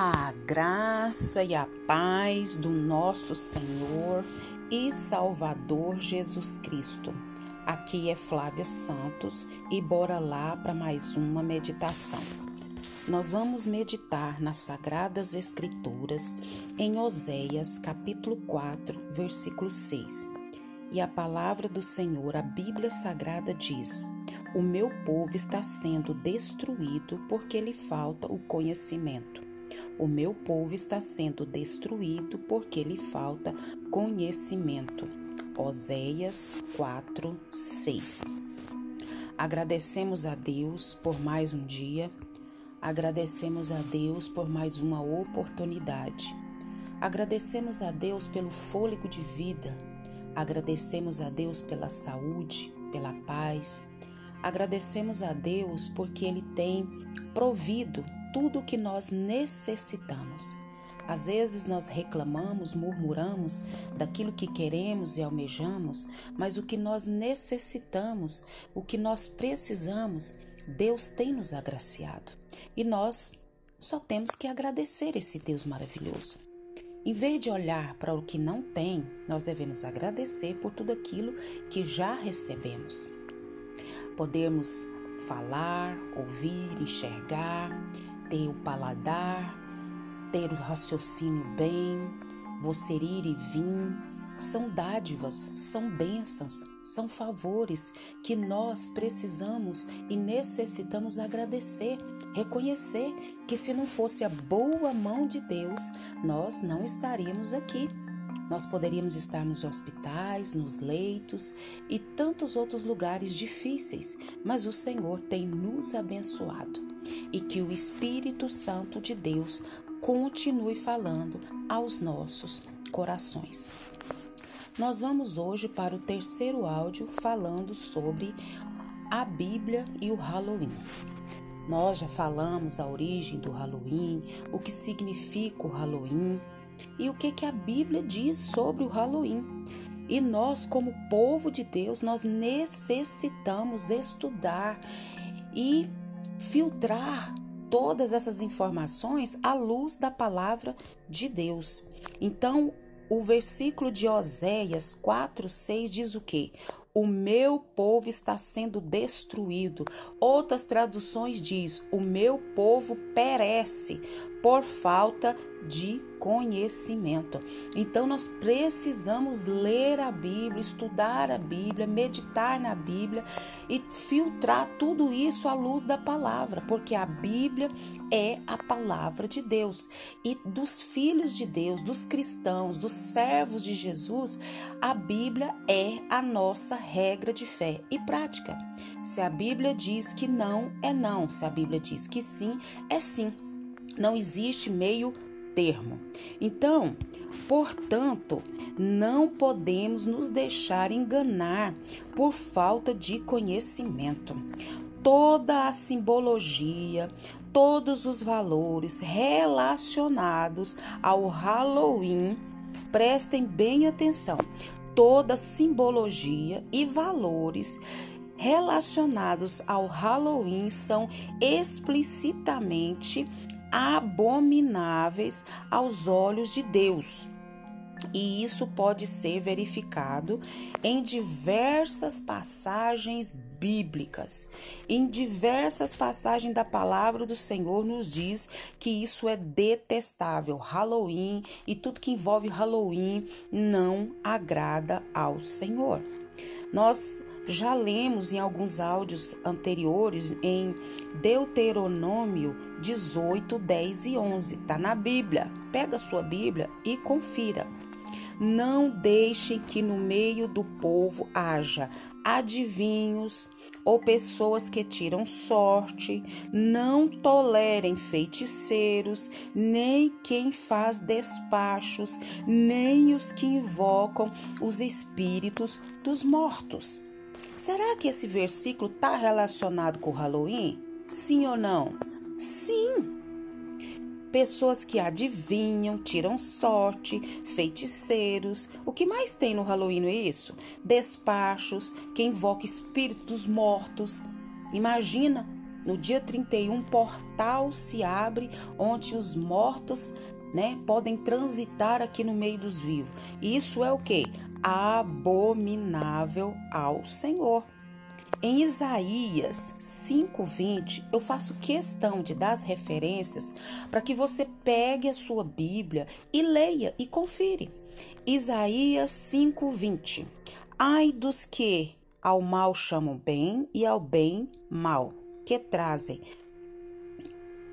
A graça e a paz do nosso Senhor e Salvador Jesus Cristo. Aqui é Flávia Santos e bora lá para mais uma meditação. Nós vamos meditar nas Sagradas Escrituras em Oséias, capítulo 4, versículo 6. E a palavra do Senhor, a Bíblia Sagrada diz: O meu povo está sendo destruído porque lhe falta o conhecimento. O meu povo está sendo destruído porque lhe falta conhecimento. Oséias 4, 6. Agradecemos a Deus por mais um dia, agradecemos a Deus por mais uma oportunidade, agradecemos a Deus pelo fôlego de vida, agradecemos a Deus pela saúde, pela paz, agradecemos a Deus porque Ele tem provido tudo o que nós necessitamos. Às vezes nós reclamamos, murmuramos daquilo que queremos e almejamos, mas o que nós necessitamos, o que nós precisamos, Deus tem nos agraciado. E nós só temos que agradecer esse Deus maravilhoso. Em vez de olhar para o que não tem, nós devemos agradecer por tudo aquilo que já recebemos. Podemos falar, ouvir, enxergar, ter o paladar, ter o raciocínio bem, você ir e vir, são dádivas, são bênçãos, são favores que nós precisamos e necessitamos agradecer, reconhecer que se não fosse a boa mão de Deus, nós não estaríamos aqui. Nós poderíamos estar nos hospitais, nos leitos e tantos outros lugares difíceis, mas o Senhor tem nos abençoado e que o Espírito Santo de Deus continue falando aos nossos corações. Nós vamos hoje para o terceiro áudio falando sobre a Bíblia e o Halloween. Nós já falamos a origem do Halloween, o que significa o Halloween e o que, que a Bíblia diz sobre o Halloween. E nós, como povo de Deus, nós necessitamos estudar e filtrar todas essas informações à luz da palavra de Deus. Então, o versículo de Oséias 4, 6 diz o quê? O meu povo está sendo destruído. Outras traduções diz: o meu povo perece por falta de conhecimento. Então nós precisamos ler a Bíblia, estudar a Bíblia, meditar na Bíblia e filtrar tudo isso à luz da palavra, porque a Bíblia é a palavra de Deus. E dos filhos de Deus, dos cristãos, dos servos de Jesus, a Bíblia é a nossa regra de fé e prática. Se a Bíblia diz que não, é não. Se a Bíblia diz que sim, é sim. Não existe meio termo. Então, portanto, não podemos nos deixar enganar por falta de conhecimento. Toda a simbologia, todos os valores relacionados ao Halloween, prestem bem atenção. Toda simbologia e valores relacionados ao Halloween são explicitamente abomináveis aos olhos de Deus. E isso pode ser verificado em diversas passagens bíblicas. Em diversas passagens da palavra do Senhor nos diz que isso é detestável. Halloween e tudo que envolve Halloween não agrada ao Senhor. Nós já lemos em alguns áudios anteriores em Deuteronômio 18, 10 e 11. Está na Bíblia. Pega sua Bíblia e confira. Não deixem que no meio do povo haja adivinhos ou pessoas que tiram sorte, não tolerem feiticeiros, nem quem faz despachos, nem os que invocam os espíritos dos mortos. Será que esse versículo está relacionado com o Halloween? Sim ou não? Sim. Pessoas que adivinham, tiram sorte, feiticeiros. O que mais tem no Halloween é isso? Despachos, que invoca espíritos mortos. Imagina no dia 31, portal se abre onde os mortos né, podem transitar aqui no meio dos vivos. Isso é o que? Abominável ao Senhor. Em Isaías 5:20, eu faço questão de dar as referências para que você pegue a sua Bíblia e leia e confire. Isaías 5:20. Ai dos que ao mal chamam bem e ao bem mal, que trazem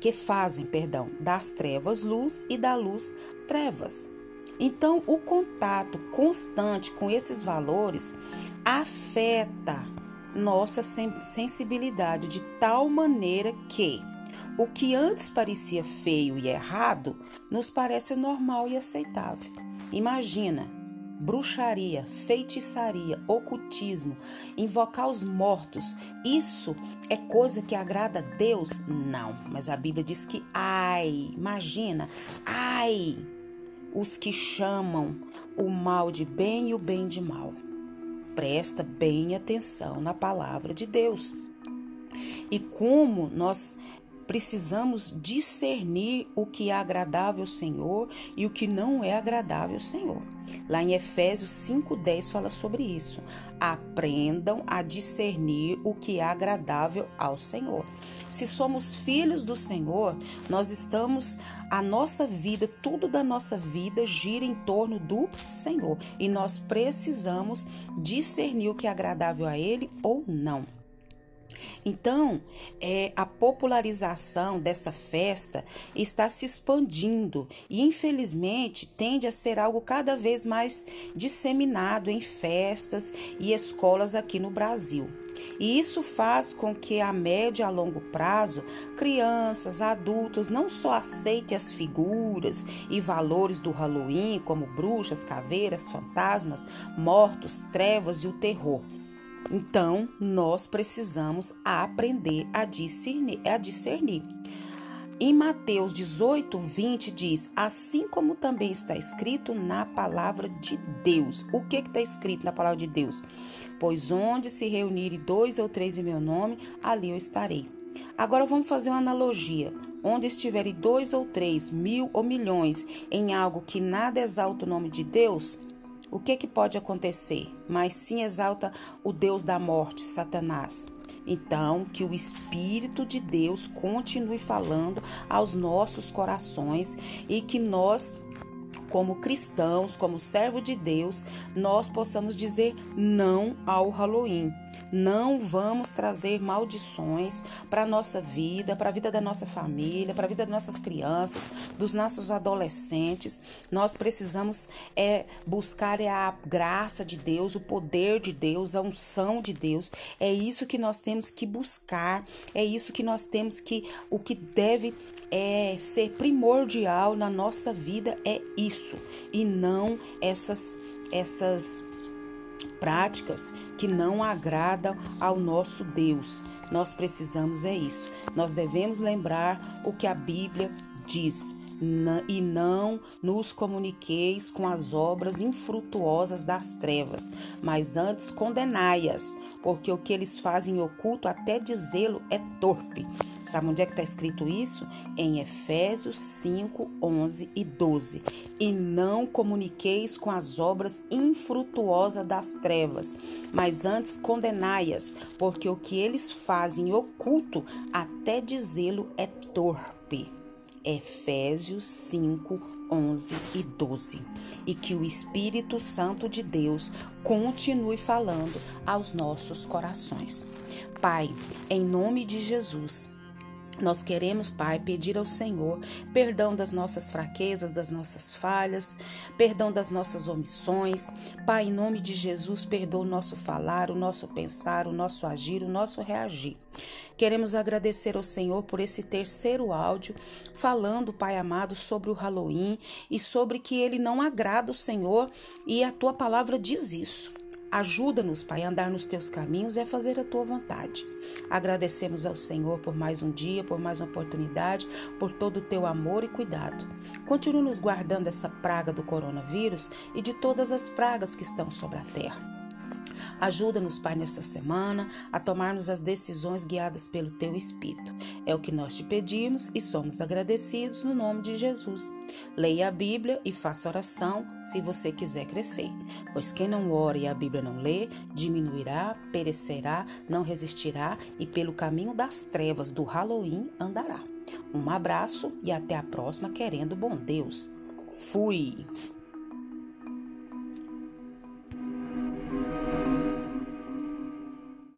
que fazem, perdão, das trevas luz e da luz trevas. Então, o contato constante com esses valores afeta nossa sensibilidade de tal maneira que o que antes parecia feio e errado nos parece normal e aceitável. Imagina bruxaria, feitiçaria, ocultismo, invocar os mortos. Isso é coisa que agrada a Deus? Não, mas a Bíblia diz que ai, imagina, ai, os que chamam o mal de bem e o bem de mal. Presta bem atenção na palavra de Deus. E como nós precisamos discernir o que é agradável ao Senhor e o que não é agradável ao Senhor. Lá em Efésios 5:10 fala sobre isso. Aprendam a discernir o que é agradável ao Senhor. Se somos filhos do Senhor, nós estamos a nossa vida, tudo da nossa vida gira em torno do Senhor e nós precisamos discernir o que é agradável a ele ou não. Então, é, a popularização dessa festa está se expandindo e, infelizmente, tende a ser algo cada vez mais disseminado em festas e escolas aqui no Brasil. E isso faz com que, a médio a longo prazo, crianças, adultos não só aceitem as figuras e valores do Halloween, como bruxas, caveiras, fantasmas, mortos, trevas e o terror então, nós precisamos aprender a discernir. A discernir. Em Mateus 18, 20 diz: Assim como também está escrito na palavra de Deus. O que está escrito na palavra de Deus? Pois onde se reunirem dois ou três em meu nome, ali eu estarei. Agora vamos fazer uma analogia. Onde estiverem dois ou três, mil ou milhões em algo que nada exalta o nome de Deus, o que, que pode acontecer? Mas sim exalta o Deus da morte, Satanás. Então, que o Espírito de Deus continue falando aos nossos corações e que nós como cristãos, como servo de Deus, nós possamos dizer não ao Halloween. Não vamos trazer maldições para a nossa vida, para a vida da nossa família, para a vida das nossas crianças, dos nossos adolescentes. Nós precisamos é, buscar é a graça de Deus, o poder de Deus, a unção de Deus. É isso que nós temos que buscar, é isso que nós temos que, o que deve é, ser primordial na nossa vida é isso e não essas essas práticas que não agradam ao nosso Deus. Nós precisamos é isso. Nós devemos lembrar o que a Bíblia diz e não nos comuniqueis com as obras infrutuosas das trevas, mas antes condenai-as, porque o que eles fazem oculto, até dizê-lo, é torpe. Sabe onde é que está escrito isso? Em Efésios 5, 11 e 12. E não comuniqueis com as obras infrutuosas das trevas, mas antes condenai-as, porque o que eles fazem oculto, até dizê-lo, é torpe. Efésios 5, 11 e 12. E que o Espírito Santo de Deus continue falando aos nossos corações. Pai, em nome de Jesus, nós queremos, Pai, pedir ao Senhor perdão das nossas fraquezas, das nossas falhas, perdão das nossas omissões. Pai, em nome de Jesus, perdoa o nosso falar, o nosso pensar, o nosso agir, o nosso reagir. Queremos agradecer ao Senhor por esse terceiro áudio falando, Pai amado, sobre o Halloween e sobre que ele não agrada o Senhor e a tua palavra diz isso. Ajuda-nos, Pai, a andar nos teus caminhos e a fazer a tua vontade. Agradecemos ao Senhor por mais um dia, por mais uma oportunidade, por todo o teu amor e cuidado. Continue nos guardando essa praga do coronavírus e de todas as pragas que estão sobre a terra. Ajuda-nos, Pai, nessa semana a tomarmos as decisões guiadas pelo Teu Espírito. É o que nós te pedimos e somos agradecidos no nome de Jesus. Leia a Bíblia e faça oração se você quiser crescer, pois quem não ora e a Bíblia não lê, diminuirá, perecerá, não resistirá e pelo caminho das trevas do Halloween andará. Um abraço e até a próxima, querendo bom Deus. Fui!